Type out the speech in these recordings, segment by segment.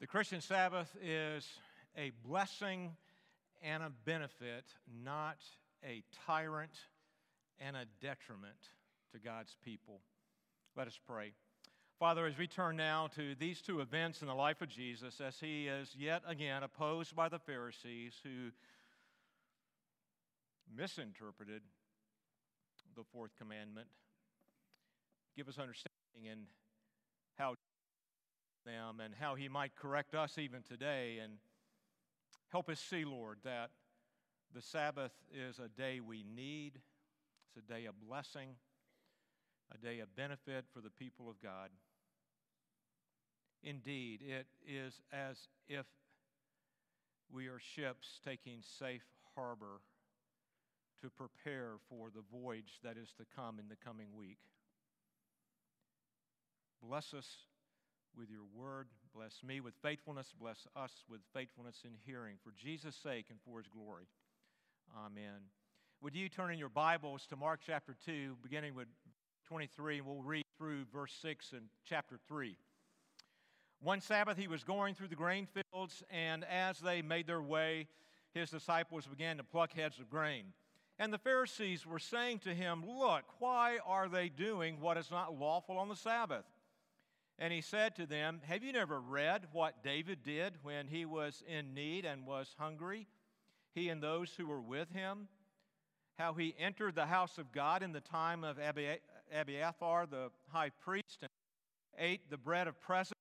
The Christian Sabbath is a blessing and a benefit, not a tyrant and a detriment to God's people. Let us pray. Father, as we turn now to these two events in the life of Jesus, as he is yet again opposed by the Pharisees who misinterpreted the fourth commandment, give us understanding in how them and how he might correct us even today and help us see, Lord, that the Sabbath is a day we need. It's a day of blessing, a day of benefit for the people of God. Indeed, it is as if we are ships taking safe harbor to prepare for the voyage that is to come in the coming week. Bless us with your word. Bless me with faithfulness. Bless us with faithfulness in hearing for Jesus' sake and for his glory. Amen. Would you turn in your Bibles to Mark chapter 2, beginning with 23, and we'll read through verse 6 and chapter 3. One Sabbath he was going through the grain fields, and as they made their way, his disciples began to pluck heads of grain. And the Pharisees were saying to him, Look, why are they doing what is not lawful on the Sabbath? And he said to them, Have you never read what David did when he was in need and was hungry, he and those who were with him? How he entered the house of God in the time of Abiathar the high priest and ate the bread of presence,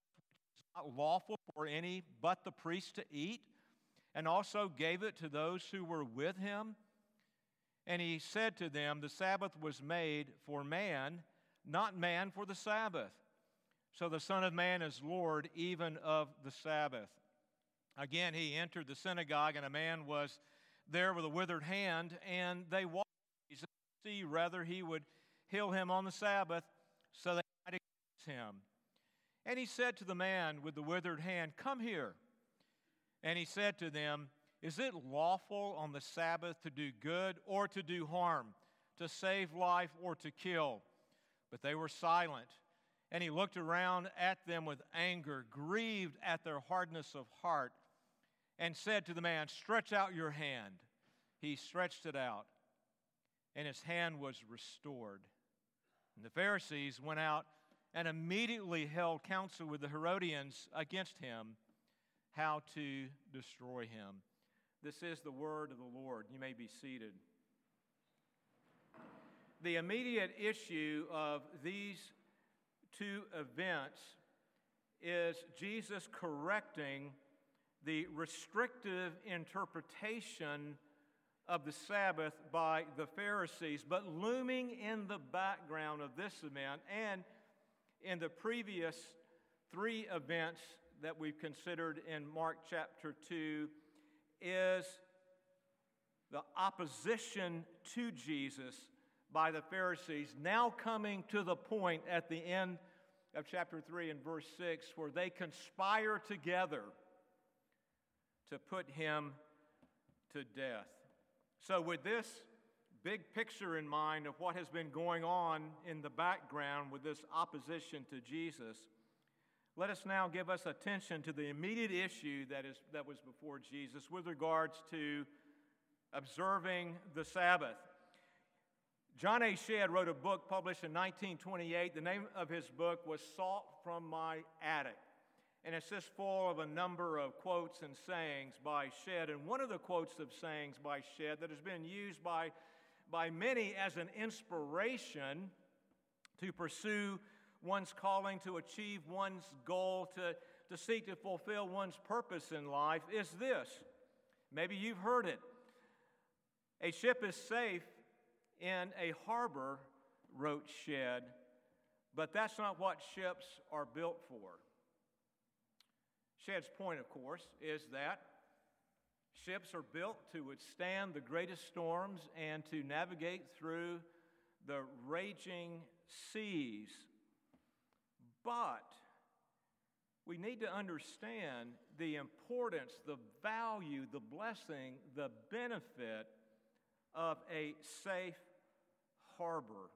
which is not lawful for any but the priest to eat, and also gave it to those who were with him. And he said to them, The Sabbath was made for man, not man for the Sabbath. So the Son of Man is Lord even of the Sabbath. Again, he entered the synagogue, and a man was there with a withered hand, and they watched to see whether he would heal him on the Sabbath, so they might accuse him. And he said to the man with the withered hand, Come here. And he said to them, Is it lawful on the Sabbath to do good or to do harm, to save life or to kill? But they were silent. And he looked around at them with anger, grieved at their hardness of heart, and said to the man, Stretch out your hand. He stretched it out, and his hand was restored. And the Pharisees went out and immediately held counsel with the Herodians against him, how to destroy him. This is the word of the Lord. You may be seated. The immediate issue of these two events is Jesus correcting the restrictive interpretation of the Sabbath by the Pharisees. But looming in the background of this event and in the previous three events that we've considered in Mark chapter 2 is the opposition to Jesus by the Pharisees, now coming to the point at the end of chapter 3 and verse 6 where they conspire together to put him to death. So, with this big picture in mind of what has been going on in the background with this opposition to Jesus, let us now give us attention to the immediate issue that, is, that was before Jesus with regards to observing the Sabbath. John A. Shedd wrote a book published in 1928. The name of his book was Salt from My Attic. And it's just full of a number of quotes and sayings by Shedd. And one of the quotes of sayings by Shedd that has been used by, by many as an inspiration to pursue one's calling, to achieve one's goal, to, to seek to fulfill one's purpose in life is this. Maybe you've heard it. A ship is safe in a harbor, wrote Shedd, but that's not what ships are built for. Shedd's point, of course, is that ships are built to withstand the greatest storms and to navigate through the raging seas. But we need to understand the importance, the value, the blessing, the benefit of a safe harbor.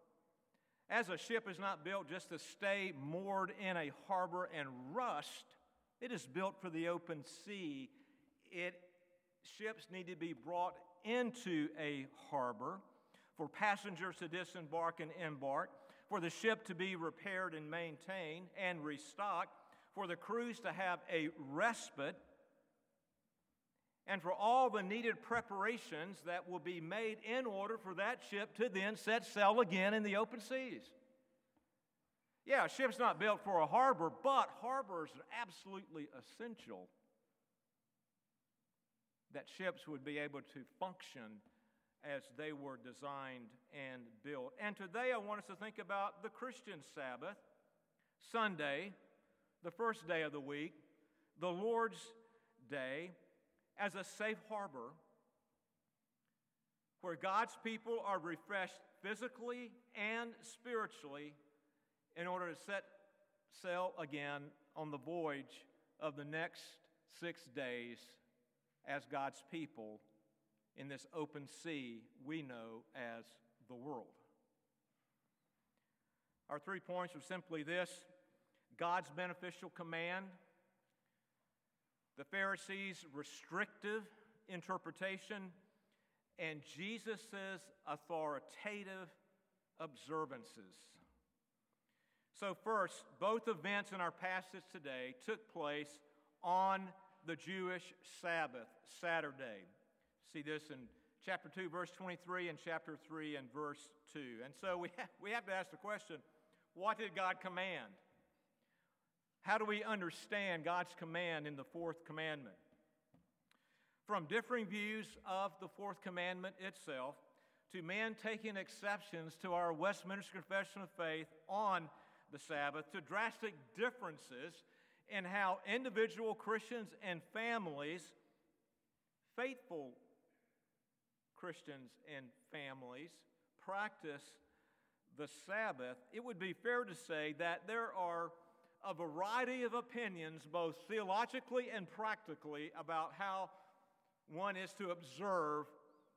As a ship is not built just to stay moored in a harbor and rust It is built for the open sea. It, ships need to be brought into a harbor for passengers to disembark and embark, for the ship to be repaired and maintained and restocked, for the crews to have a respite, and for all the needed preparations that will be made in order for that ship to then set sail again in the open seas. Yeah, a ship's not built for a harbor, but harbors are absolutely essential that ships would be able to function as they were designed and built. And today I want us to think about the Christian Sabbath, Sunday, the first day of the week, the Lord's Day, as a safe harbor where God's people are refreshed physically and spiritually in order to set sail again on the voyage of the next six days as God's people in this open sea we know as the world. Our three points are simply this God's beneficial command, the Pharisees' restrictive interpretation, and Jesus' authoritative observances. So, first, both events in our passage today took place on the Jewish Sabbath, Saturday. See this in chapter 2, verse 23, and chapter 3, and verse 2. And so we, we have to ask the question what did God command? How do we understand God's command in the fourth commandment? From differing views of the fourth commandment itself to men taking exceptions to our Westminster Confession of Faith on the Sabbath to drastic differences in how individual Christians and families, faithful Christians and families, practice the Sabbath, it would be fair to say that there are a variety of opinions, both theologically and practically, about how one is to observe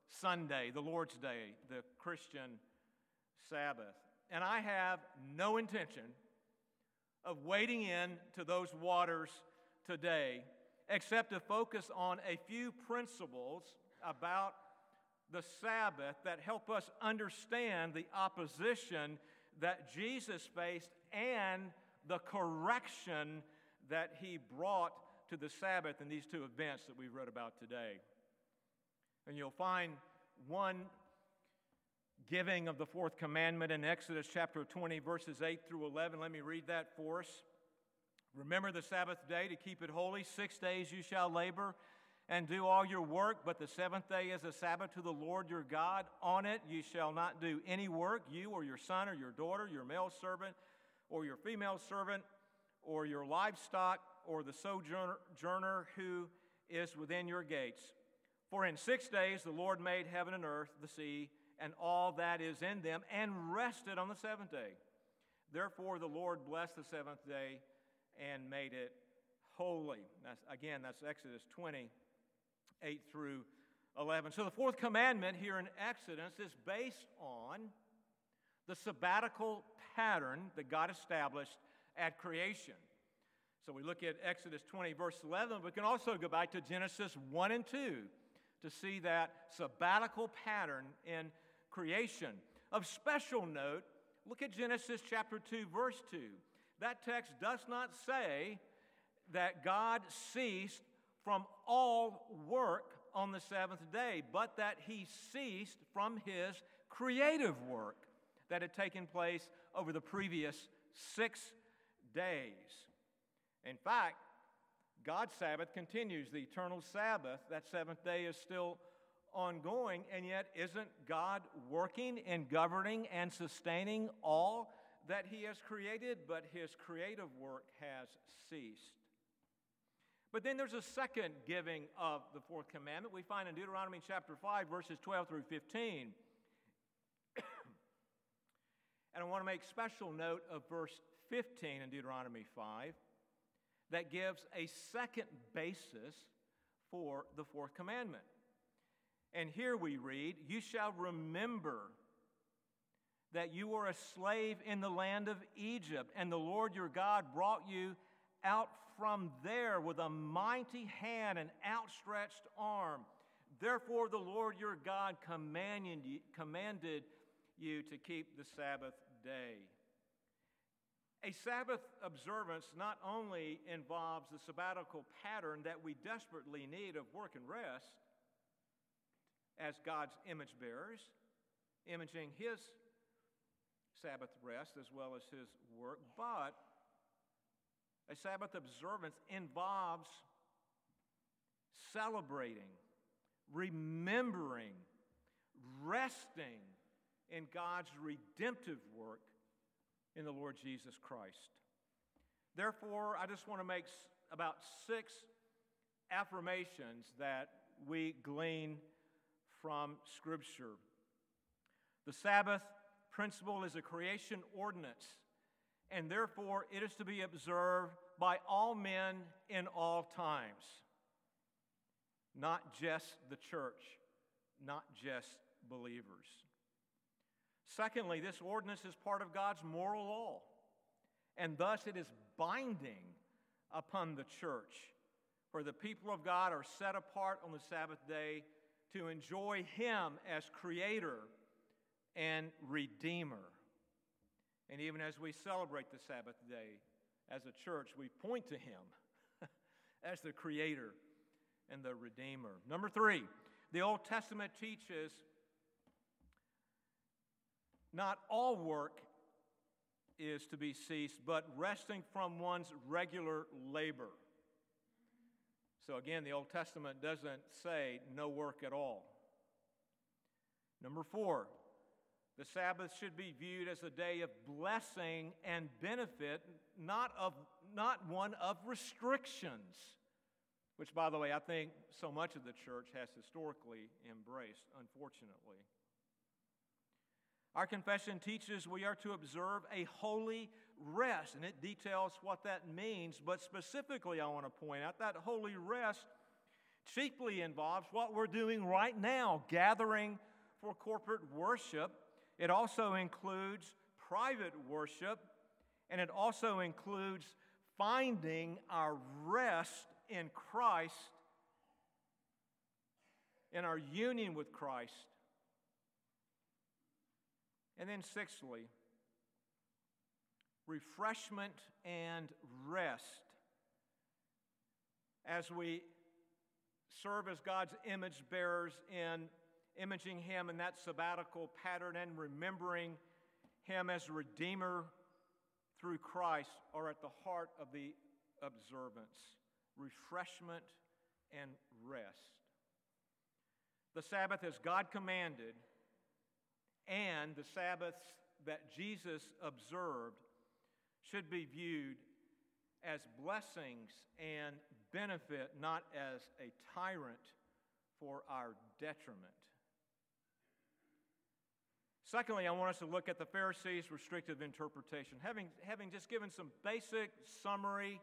Sunday, the Lord's Day, the Christian Sabbath. And I have no intention of wading in to those waters today, except to focus on a few principles about the Sabbath that help us understand the opposition that Jesus faced and the correction that he brought to the Sabbath in these two events that we've read about today. And you'll find one giving of the fourth commandment in Exodus chapter 20, verses 8 through 11. Let me read that for us. Remember the Sabbath day to keep it holy. Six days you shall labor and do all your work, but the seventh day is a Sabbath to the Lord your God. On it you shall not do any work, you or your son or your daughter, your male servant or your female servant, or your livestock, or the sojourner who is within your gates. For in six days the Lord made heaven and earth, the sea, and all that is in them, and rested on the seventh day. Therefore, the Lord blessed the seventh day and made it holy. That's, again, that's Exodus 20, 8 through 11. So the fourth commandment here in Exodus is based on the sabbatical pattern that God established at creation. So we look at Exodus 20, verse 11. but We can also go back to Genesis 1 and 2 to see that sabbatical pattern in creation. Of special note, look at Genesis chapter 2, verse 2. That text does not say that God ceased from all work on the seventh day, but that he ceased from his creative work that had taken place over the previous six days. In fact, God's Sabbath continues, the eternal Sabbath. That seventh day is still ongoing, and yet isn't God working and governing and sustaining all that He has created? But His creative work has ceased. But then there's a second giving of the fourth commandment we find in Deuteronomy chapter 5, verses 12 through 15. And I want to make special note of verse 15 in Deuteronomy 5 that gives a second basis for the fourth commandment. And here we read, You shall remember that you were a slave in the land of Egypt, and the Lord your God brought you out from there with a mighty hand and outstretched arm. Therefore, the Lord your God commanded you, to keep the Sabbath day. A Sabbath observance not only involves the sabbatical pattern that we desperately need of work and rest as God's image bearers, imaging His Sabbath rest as well as His work, but a Sabbath observance involves celebrating, remembering, resting in God's redemptive work in the Lord Jesus Christ. Therefore, I just want to make about six affirmations that we glean from Scripture. The Sabbath principle is a creation ordinance and therefore it is to be observed by all men in all times, not just the church, not just believers. Secondly, this ordinance is part of God's moral law, and thus it is binding upon the church. For the people of God are set apart on the Sabbath day to enjoy Him as Creator and Redeemer. And even as we celebrate the Sabbath day as a church, we point to Him as the Creator and the Redeemer. Number three, the Old Testament teaches not all work is to be ceased, but resting from one's regular labor. So again, the Old Testament doesn't say no work at all. Number four, the Sabbath should be viewed as a day of blessing and benefit, not, of, not one of restrictions, which, by the way, I think so much of the church has historically embraced, unfortunately. Our confession teaches we are to observe a holy rest, and it details what that means. But specifically, I want to point out that holy rest chiefly involves what we're doing right now gathering for corporate worship it also includes private worship, and it also includes finding our rest in Christ, in our union with Christ. And then, sixthly, refreshment and rest. As we serve as God's image bearers in imaging Him in that sabbatical pattern and remembering Him as Redeemer through Christ are at the heart of the observance refreshment and rest. The Sabbath, as God commanded, and the Sabbaths that Jesus observed should be viewed as blessings and benefit, not as a tyrant for our detriment. Secondly, I want us to look at the Pharisees' restrictive interpretation. Having, having just given some basic summary,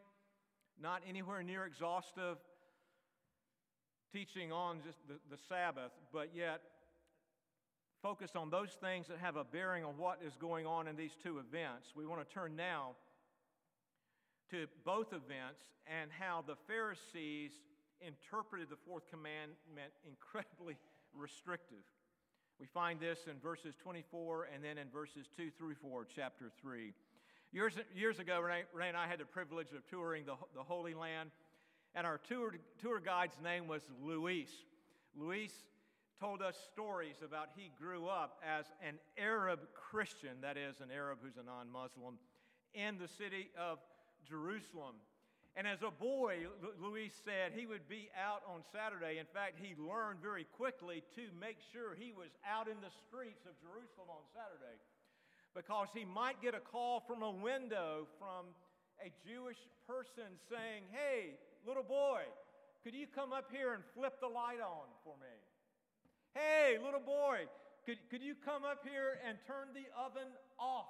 not anywhere near exhaustive teaching on just the, the Sabbath, but yet focused on those things that have a bearing on what is going on in these two events. We want to turn now to both events and how the Pharisees interpreted the fourth commandment incredibly restrictive. We find this in verses 24 and then in verses 2 through 4, chapter 3. Years, years ago, Renee and I had the privilege of touring the, the Holy Land, and our tour, tour guide's name was Luis. Luis told us stories about he grew up as an Arab Christian, that is, an Arab who's a non Muslim, in the city of Jerusalem. And as a boy, Luis said he would be out on Saturday. In fact, he learned very quickly to make sure he was out in the streets of Jerusalem on Saturday because he might get a call from a window from a Jewish person saying, Hey, little boy, could you come up here and flip the light on for me? Hey, little boy, could, could you come up here and turn the oven off?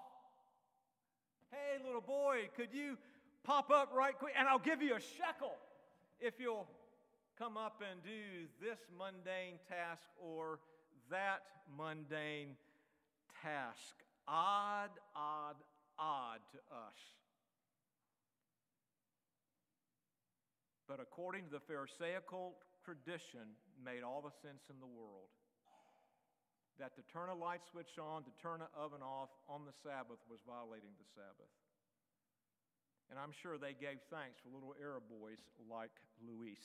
Hey, little boy, could you pop up right quick, and I'll give you a shekel if you'll come up and do this mundane task or that mundane task. Odd, odd, odd to us. but according to the Pharisaical tradition, made all the sense in the world. That to turn a light switch on, to turn an oven off on the Sabbath was violating the Sabbath. And I'm sure they gave thanks for little Arab boys like Luis.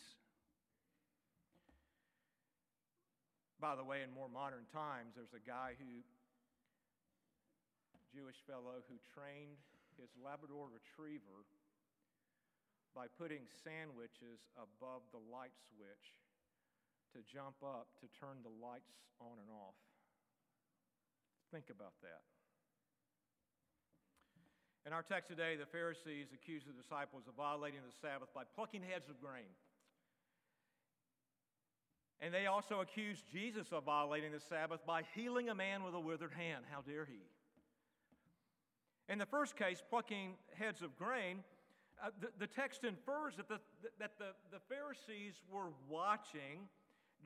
By the way, in more modern times, there's a guy who, Jewish fellow, who trained his Labrador retriever by putting sandwiches above the light switch to jump up to turn the lights on and off. Think about that. In our text today, the Pharisees accuse the disciples of violating the Sabbath by plucking heads of grain. And they also accuse Jesus of violating the Sabbath by healing a man with a withered hand. How dare he? In the first case, plucking heads of grain, uh, the, the, text infers that, the, that the, the Pharisees were watching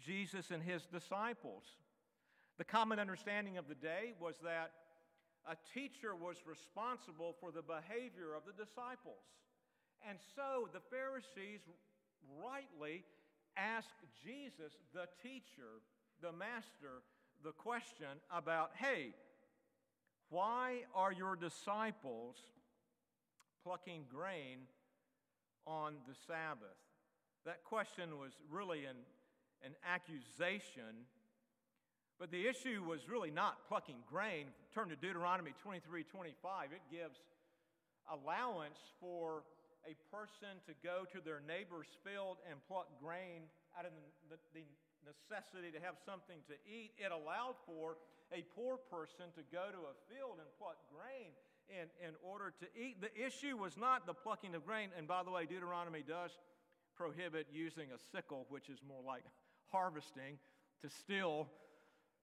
Jesus and his disciples. The common understanding of the day was that a teacher was responsible for the behavior of the disciples. And so the Pharisees rightly asked Jesus, the teacher, the master, the question about hey, why are your disciples plucking grain on the Sabbath? That question was really an, an accusation but the issue was really not plucking grain. Turn to Deuteronomy 23 25. It gives allowance for a person to go to their neighbor's field and pluck grain out of the, the, necessity to have something to eat. It allowed for a poor person to go to a field and pluck grain in, in order to eat. The issue was not the plucking of grain. And by the way, Deuteronomy does prohibit using a sickle, which is more like harvesting, to still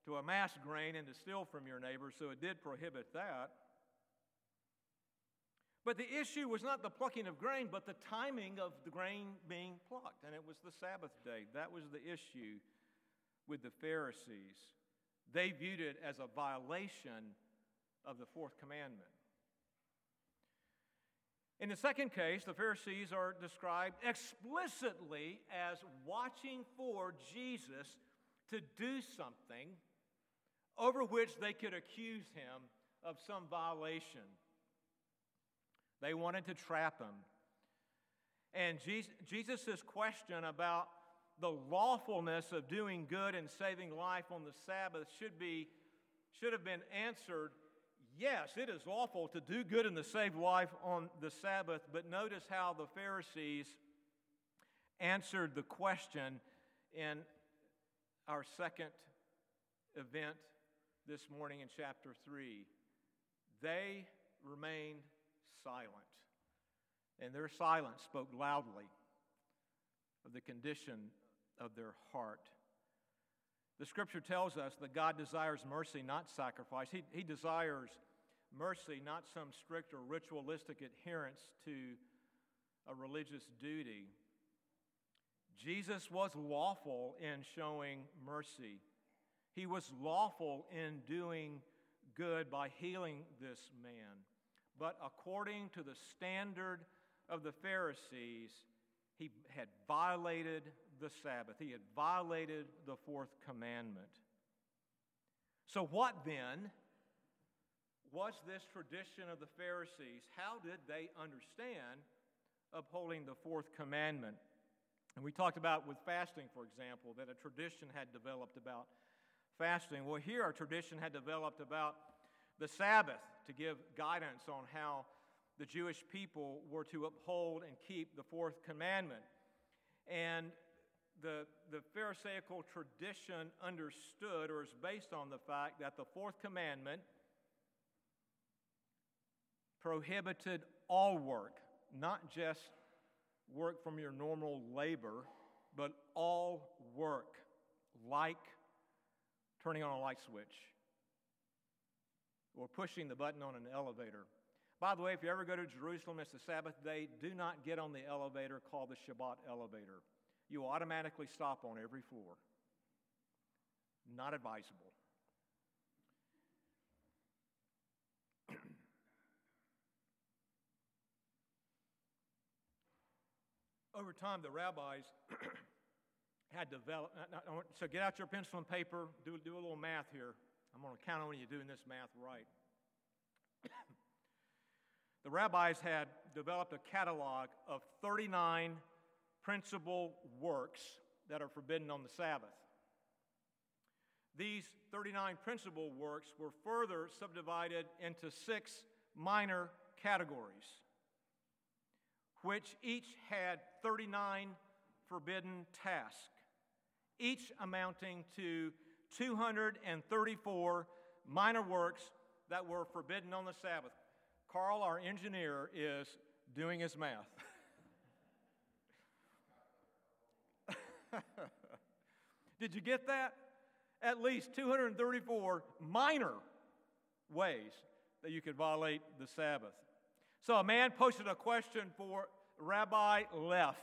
to amass grain and to steal from your neighbor, so it did prohibit that. But the issue was not the plucking of grain, but the timing of the grain being plucked, and it was the Sabbath day. That was the issue with the Pharisees. They viewed it as a violation of the fourth commandment. In the second case, the Pharisees are described explicitly as watching for Jesus to do something over which they could accuse him of some violation. They wanted to trap him. And Jesus' question about the lawfulness of doing good and saving life on the Sabbath should, be, should have been answered yes, it is lawful to do good and to save life on the Sabbath, but notice how the Pharisees answered the question in our second event this morning in chapter 3. They remained silent, and their silence spoke loudly of the condition of their heart. The scripture tells us that God desires mercy, not sacrifice. He, he desires mercy, not some strict or ritualistic adherence to a religious duty. Jesus was lawful in showing mercy. He was lawful in doing good by healing this man. But according to the standard of the Pharisees, he had violated the Sabbath. He had violated the fourth commandment. So, what then was this tradition of the Pharisees? How did they understand upholding the fourth commandment? And we talked about with fasting, for example, that a tradition had developed about fasting. Well, here a tradition had developed about the Sabbath to give guidance on how the Jewish people were to uphold and keep the fourth commandment. And the, the Pharisaical tradition understood or is based on the fact that the fourth commandment prohibited all work, not just work from your normal labor, but all work, like turning on a light switch or pushing the button on an elevator. By the way, if you ever go to Jerusalem, it's the Sabbath day, do not get on the elevator called the Shabbat elevator. You automatically stop on every floor. Not advisable. over time, the rabbis had developed. So get out your pencil and paper, do, do a little math here. I'm going to count on you doing this math right. the rabbis had developed a catalog of 39 principal works that are forbidden on the Sabbath. These 39 principal works were further subdivided into six minor categories, which each had 39 forbidden tasks, each amounting to 234 minor works that were forbidden on the Sabbath. Carl, our engineer, is doing his math. Did you get that? At least 234 minor ways that you could violate the Sabbath. So a man posted a question for Rabbi Leff.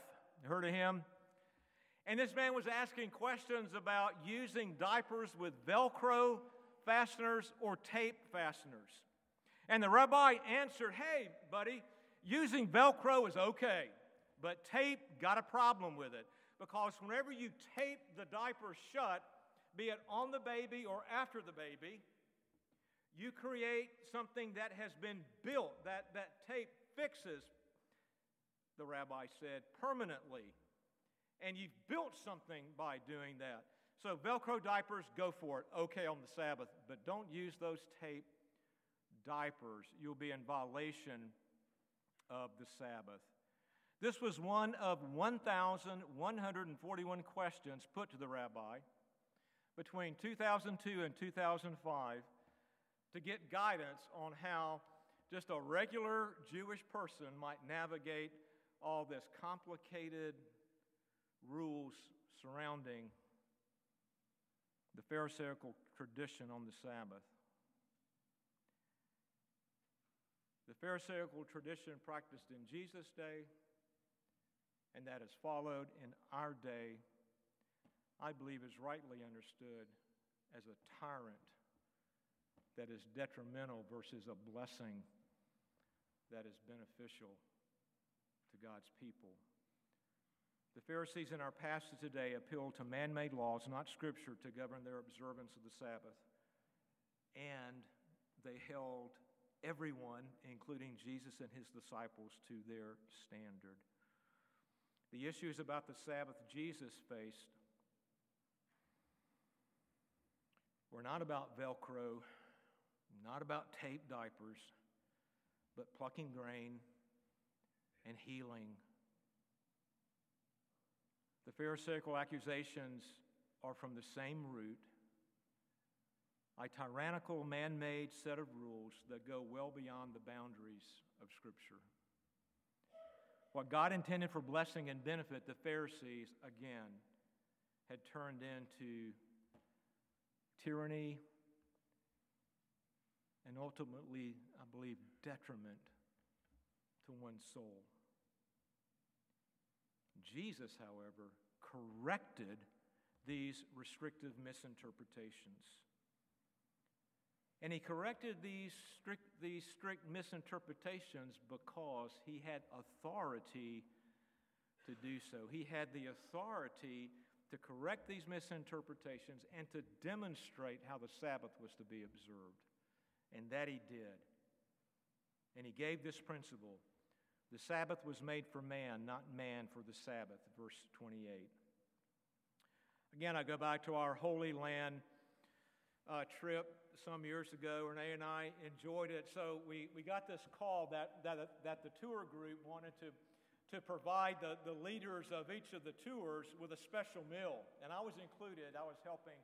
Heard of him? And this man was asking questions about using diapers with Velcro fasteners or tape fasteners. And the rabbi answered, Hey, buddy, using Velcro is okay, but tape got a problem with it because whenever you tape the diaper shut, be it on the baby or after the baby, you create something that has been built, that, that tape fixes, the rabbi said, permanently. And you've built something by doing that. So, Velcro diapers, go for it. Okay on the Sabbath, but don't use those tape diapers. You'll be in violation of the Sabbath. This was one of 1,141 questions put to the rabbi between 2002 and 2005 to get guidance on how just a regular Jewish person might navigate all this complicated rules surrounding the Pharisaical tradition on the Sabbath. The Pharisaical tradition practiced in Jesus' day and that is followed in our day, I believe is rightly understood as a tyrant that is detrimental versus a blessing that is beneficial to God's people. The Pharisees in our passage today appeal to man made laws, not Scripture, to govern their observance of the Sabbath. And they held everyone, including Jesus and his disciples, to their standard. The issues about the Sabbath Jesus faced were not about Velcro, not about tape diapers, but plucking grain and healing. The Pharisaical accusations are from the same root a tyrannical man made set of rules that go well beyond the boundaries of Scripture. What God intended for blessing and benefit, the Pharisees, again, had turned into tyranny and ultimately, I believe, detriment to one's soul. Jesus, however, corrected these restrictive misinterpretations. And he corrected these strict, these strict misinterpretations because he had authority to do so. He had the authority to correct these misinterpretations and to demonstrate how the Sabbath was to be observed. And that he did. And he gave this principle the Sabbath was made for man, not man for the Sabbath, verse 28. Again, I go back to our Holy Land uh, trip some years ago. Renee and I enjoyed it. So we, we got this call that, that, that the tour group wanted to, to provide the, the leaders of each of the tours with a special meal. And I was included. I was helping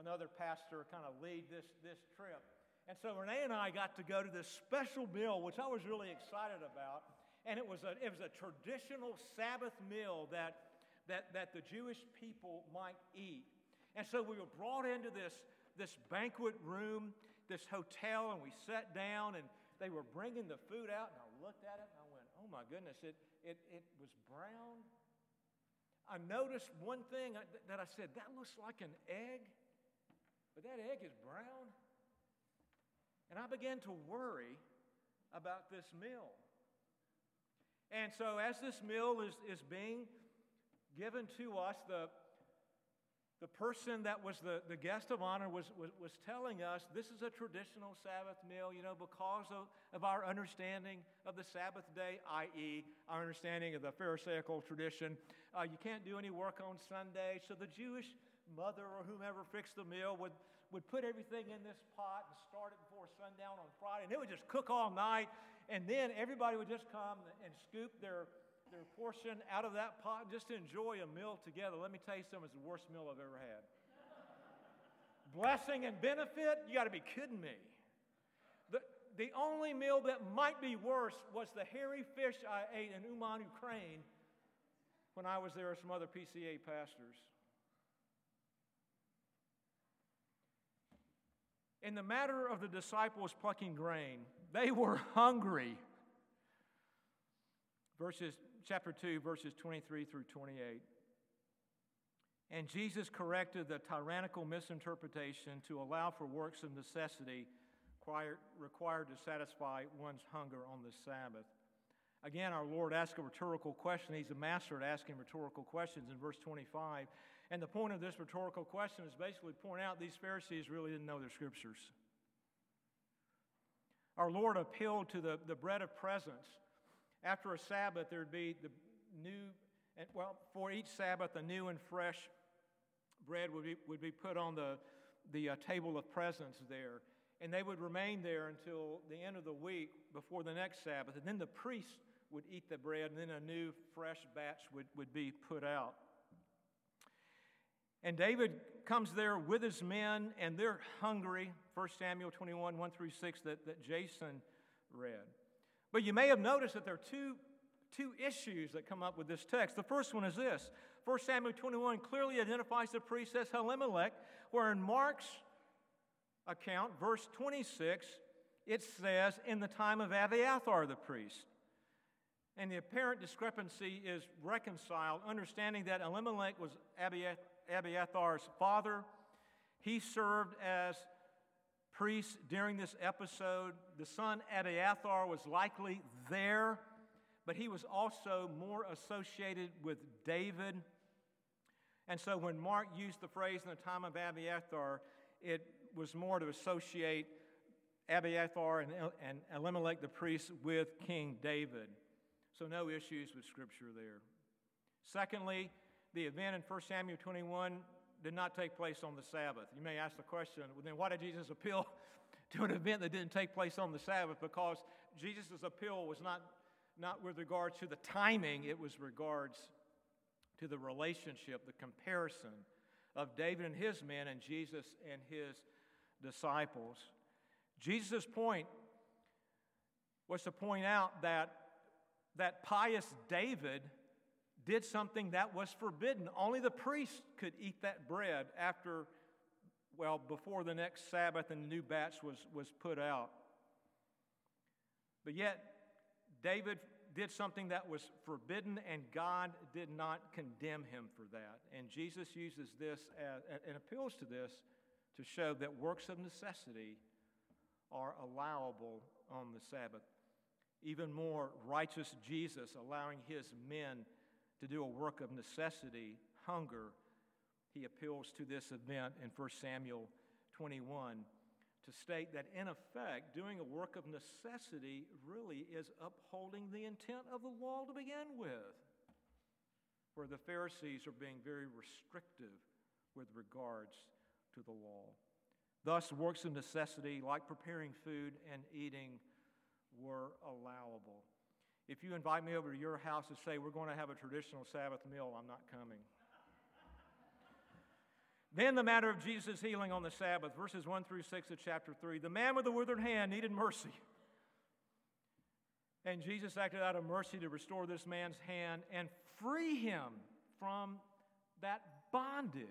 another pastor kind of lead this, this trip. And so Renee and I got to go to this special meal, which I was really excited about. And it was a, it was a traditional Sabbath meal that, that, that the Jewish people might eat. And so we were brought into this this banquet room, this hotel, and we sat down and they were bringing the food out, and I looked at it and I went, oh my goodness, it, it, it was brown. I noticed one thing uh, that I said, that looks like an egg, but that egg is brown. And I began to worry about this meal. And so, as this meal is, is being given to us, the, the person that was the, the guest of honor was, was, was telling us this is a traditional Sabbath meal, you know, because of, of our understanding of the Sabbath day, i.e., our understanding of the Pharisaical tradition. Uh, you can't do any work on Sunday. So the Jewish mother or whomever fixed the meal would, would put everything in this pot and start it before sundown on Friday, and it would just cook all night. And then everybody would just come and scoop their, their portion out of that pot just to enjoy a meal together. Let me tell you something, it's the worst meal I've ever had. Blessing and benefit? You got to be kidding me. The, the only meal that might be worse was the hairy fish I ate in Uman, Ukraine when I was there with some other PCA pastors. In the matter of the disciples plucking grain, they were hungry. Verses chapter 2 verses 23 through 28. And Jesus corrected the tyrannical misinterpretation to allow for works of necessity required to satisfy one's hunger on the Sabbath. Again, our Lord asked a rhetorical question. He's a master at asking rhetorical questions in verse 25. And the point of this rhetorical question is basically point out these Pharisees really didn't know their scriptures. Our Lord appealed to the, the bread of presence. After a Sabbath, there'd be the new, well, for each Sabbath, a new and fresh bread would be, would be put on the, the uh, table of presence there. And they would remain there until the end of the week before the next Sabbath. And then the priest would eat the bread, and then a new, fresh batch would, would be put out. And David comes there with his men, and they're hungry. 1 Samuel 21, 1 through 6, that, that Jason read. But you may have noticed that there are two, two issues that come up with this text. The first one is this 1 Samuel 21 clearly identifies the priest as Elimelech, where in Mark's account, verse 26, it says, in the time of Abiathar the priest. And the apparent discrepancy is reconciled, understanding that Elimelech was Abiathar's father. He served as priest during this episode. The son Abiathar was likely there, but he was also more associated with David. And so when Mark used the phrase in the time of Abiathar, it was more to associate Abiathar and, and Elimelech the priest with King David. So no issues with Scripture there. Secondly, the event in 1 Samuel 21 did not take place on the Sabbath. You may ask the question, well, then why did Jesus appeal to an event that didn't take place on the Sabbath? Because Jesus' appeal was not, not with regards to the timing, it was regards to the relationship, the comparison of David and his men and Jesus and his disciples. Jesus' point was to point out that, that pious David did something that was forbidden. Only the priest could eat that bread after, well, before the next Sabbath and the new batch was, was put out. But yet, David did something that was forbidden, and God did not condemn him for that. And Jesus uses this as, and appeals to this to show that works of necessity are allowable on the Sabbath. Even more, righteous Jesus allowing his men to do a work of necessity, hunger, he appeals to this event in 1 Samuel 21 to state that, in effect, doing a work of necessity really is upholding the intent of the law to begin with, where the Pharisees are being very restrictive with regards to the law. Thus, works of necessity, like preparing food and eating, were allowable. If you invite me over to your house and say, We're going to have a traditional Sabbath meal, I'm not coming. then the matter of Jesus' healing on the Sabbath, verses 1 through 6 of chapter 3. The man with the withered hand needed mercy. And Jesus acted out of mercy to restore this man's hand and free him from that bondage.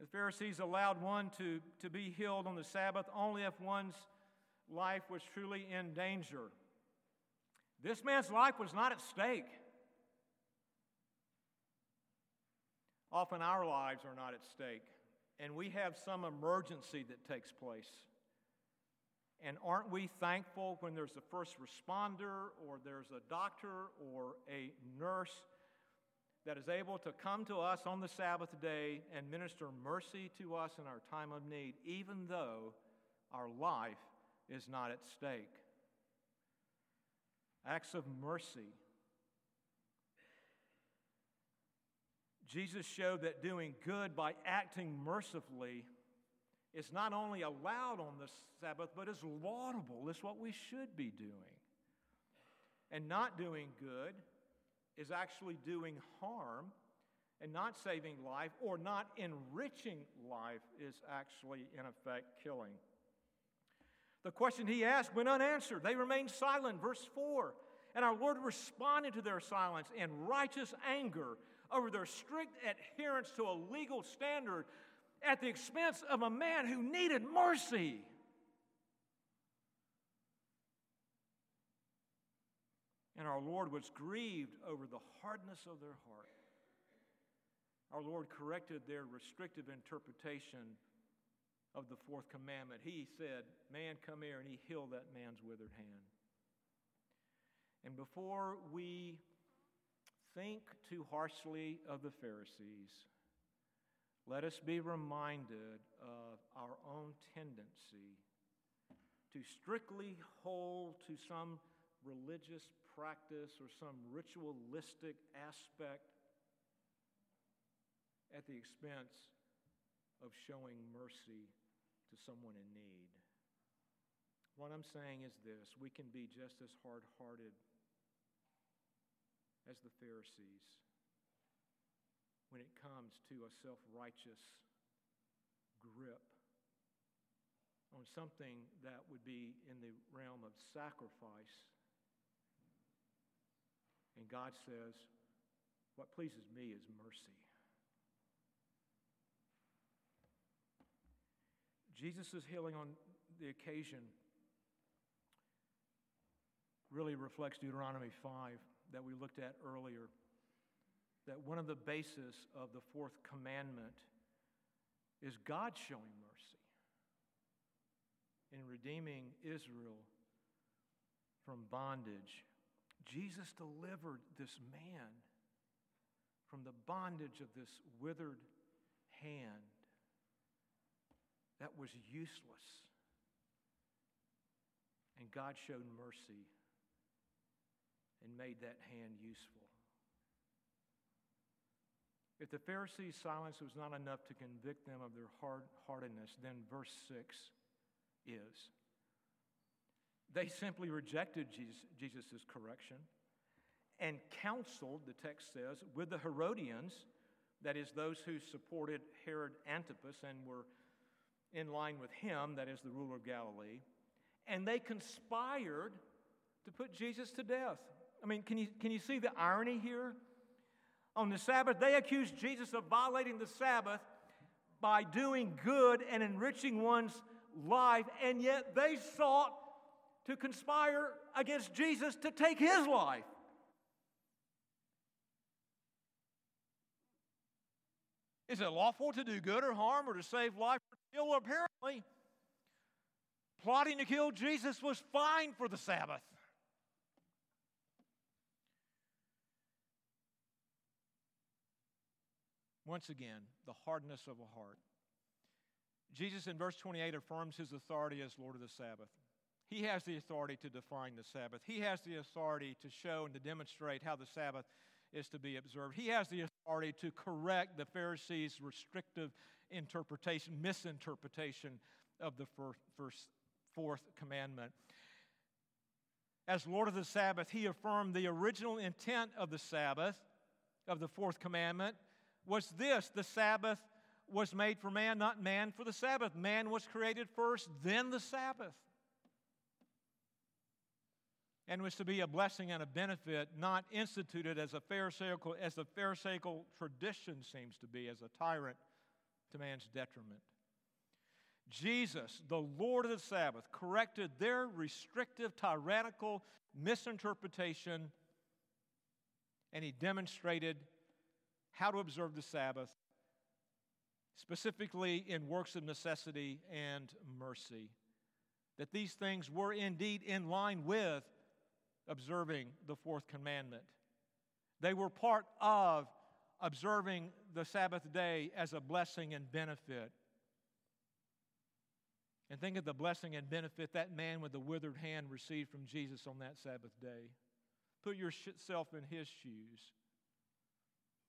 The Pharisees allowed one to, to be healed on the Sabbath only if one's life was truly in danger. This man's life was not at stake. Often our lives are not at stake, and we have some emergency that takes place. And aren't we thankful when there's a first responder or there's a doctor or a nurse that is able to come to us on the Sabbath day and minister mercy to us in our time of need, even though our life is not at stake? Acts of mercy. Jesus showed that doing good by acting mercifully is not only allowed on the Sabbath, but is laudable. It's what we should be doing. And not doing good is actually doing harm, and not saving life or not enriching life is actually, in effect, killing. The question he asked went unanswered. They remained silent. Verse 4. And our Lord responded to their silence in righteous anger over their strict adherence to a legal standard at the expense of a man who needed mercy. And our Lord was grieved over the hardness of their heart. Our Lord corrected their restrictive interpretation of the fourth commandment. He said, Man, come here, and he healed that man's withered hand. And before we think too harshly of the Pharisees, let us be reminded of our own tendency to strictly hold to some religious practice or some ritualistic aspect at the expense of showing mercy to someone in need. What I'm saying is this we can be just as hard hearted as the Pharisees when it comes to a self righteous grip on something that would be in the realm of sacrifice. And God says, What pleases me is mercy. Jesus' healing on the occasion really reflects Deuteronomy 5 that we looked at earlier that one of the basis of the fourth commandment is God showing mercy in redeeming Israel from bondage. Jesus delivered this man from the bondage of this withered hand that was useless. And God showed mercy and made that hand useful. If the Pharisees' silence was not enough to convict them of their hard heartedness, then verse 6 is. They simply rejected Jesus' correction and counseled, the text says, with the Herodians, that is, those who supported Herod Antipas and were in line with him, that is, the ruler of Galilee, and they conspired to put Jesus to death. I mean, can you, can you see the irony here? on the Sabbath, they accused Jesus of violating the Sabbath by doing good and enriching one's life, and yet they sought to conspire against Jesus to take his life. Is it lawful to do good or harm or to save life or kill? Apparently, plotting to kill Jesus was fine for the Sabbath. Once again, the hardness of a heart. Jesus in verse 28 affirms his authority as Lord of the Sabbath. He has the authority to define the Sabbath. He has the authority to show and to demonstrate how the Sabbath is to be observed. He has the authority to correct the Pharisees' restrictive interpretation, misinterpretation of the first, fourth commandment. As Lord of the Sabbath, he affirmed the original intent of the Sabbath, of the fourth commandment, was this the Sabbath was made for man, not man for the Sabbath. Man was created first, then the Sabbath. And was to be a blessing and a benefit, not instituted as a Pharisaical, as the Pharisaical tradition seems to be, as a tyrant to man's detriment. Jesus, the Lord of the Sabbath, corrected their restrictive, tyrannical misinterpretation, and he demonstrated how to observe the Sabbath, specifically in works of necessity and mercy. that these things were indeed in line with observing the fourth commandment. They were part of observing the Sabbath day as a blessing and benefit. And think of the blessing and benefit that man with the withered hand received from Jesus on that Sabbath day. Put yourself in his shoes.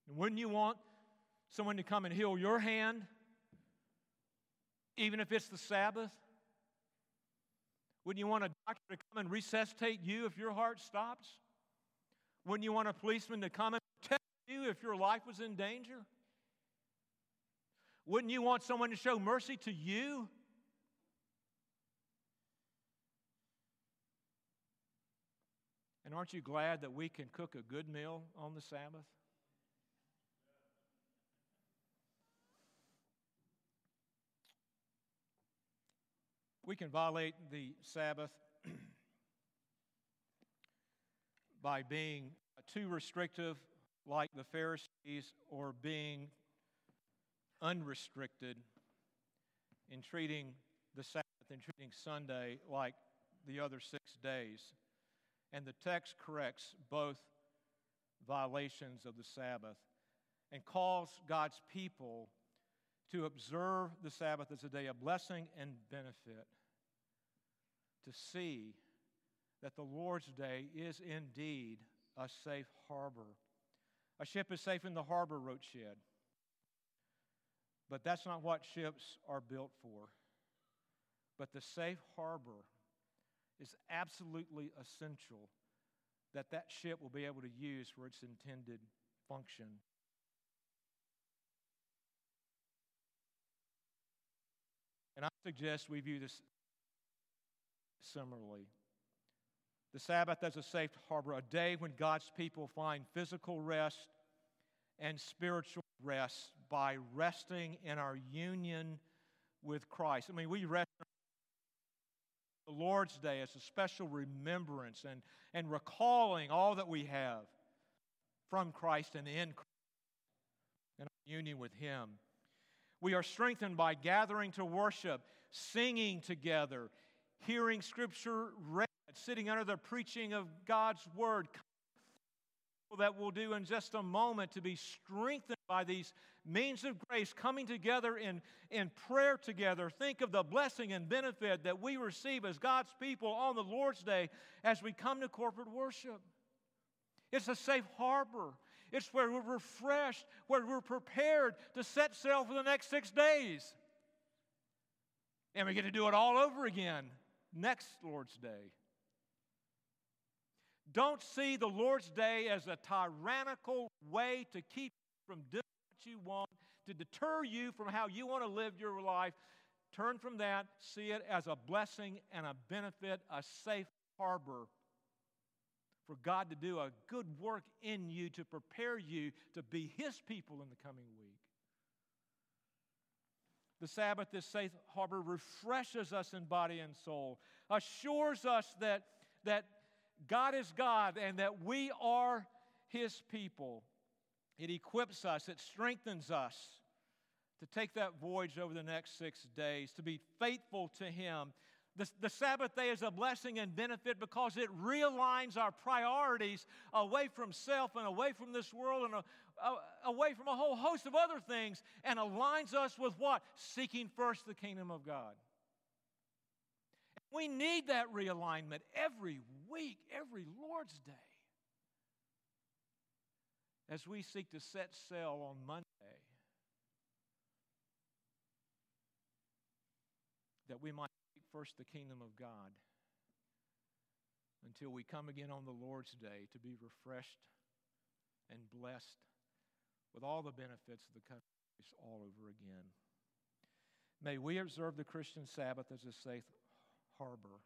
And wouldn't you want someone to come and heal your hand, even if it's the Sabbath? Wouldn't you want a doctor to come and resuscitate you if your heart stops? Wouldn't you want a policeman to come and protect you if your life was in danger? Wouldn't you want someone to show mercy to you? And aren't you glad that we can cook a good meal on the Sabbath? We can violate the Sabbath by being too restrictive, like the Pharisees, or being unrestricted in treating the Sabbath and treating Sunday like the other six days. And the text corrects both violations of the Sabbath and calls God's people to observe the Sabbath as a day of blessing and benefit to see that the Lord's day is indeed a safe harbor. A ship is safe in the harbor, wrote Shedd. But that's not what ships are built for. But the safe harbor is absolutely essential that that ship will be able to use for its intended function. And I suggest we view this similarly. The Sabbath as a safe harbor, a day when God's people find physical rest and spiritual rest by resting in our union with Christ. I mean, we rest the Lord's Day as a special remembrance and, and recalling all that we have from Christ and in Christ and our union with Him. We are strengthened by gathering to worship, singing together, hearing Scripture read, sitting under the preaching of God's Word. That we'll do in just a moment to be strengthened by these means of grace coming together in, in prayer together. Think of the blessing and benefit that we receive as God's people on the Lord's Day as we come to corporate worship. It's a safe harbor. It's where we're refreshed, where we're prepared to set sail for the next six days. And we get to do it all over again next Lord's Day. Don't see the Lord's Day as a tyrannical way to keep from doing what you want, to deter you from how you want to live your life. Turn from that, see it as a blessing and a benefit, a safe harbor for God to do a good work in you to prepare you to be His people in the coming week. The Sabbath, this safe harbor, refreshes us in body and soul, assures us that, that God is God and that we are His people. It equips us, it strengthens us to take that voyage over the next six days, to be faithful to Him. The, the Sabbath day is a blessing and benefit because it realigns our priorities away from self and away from this world and away from a whole host of other things and aligns us with what? Seeking first the kingdom of God. We need that realignment every week, every Lord's Day. As we seek to set sail on Monday, that we might seek first the kingdom of God until we come again on the Lord's Day to be refreshed and blessed with all the benefits of the country all over again. May we observe the Christian Sabbath as a safe harbor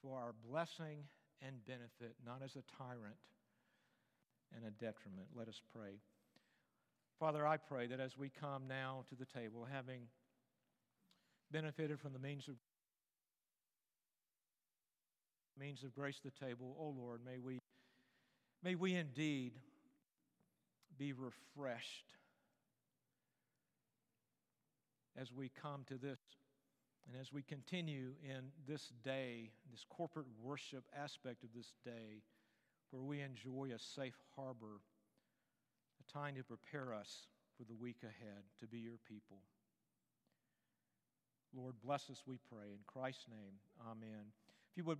for our blessing and benefit, not as a tyrant and a detriment. Let us pray. Father, I pray that as we come now to the table, having benefited from the means of means of grace the table, oh Lord, may we may we indeed be refreshed as we come to this And as we continue in this day, this corporate worship aspect of this day, where we enjoy a safe harbor, a time to prepare us for the week ahead to be your people. Lord, bless us, we pray. In Christ's name, amen. If you would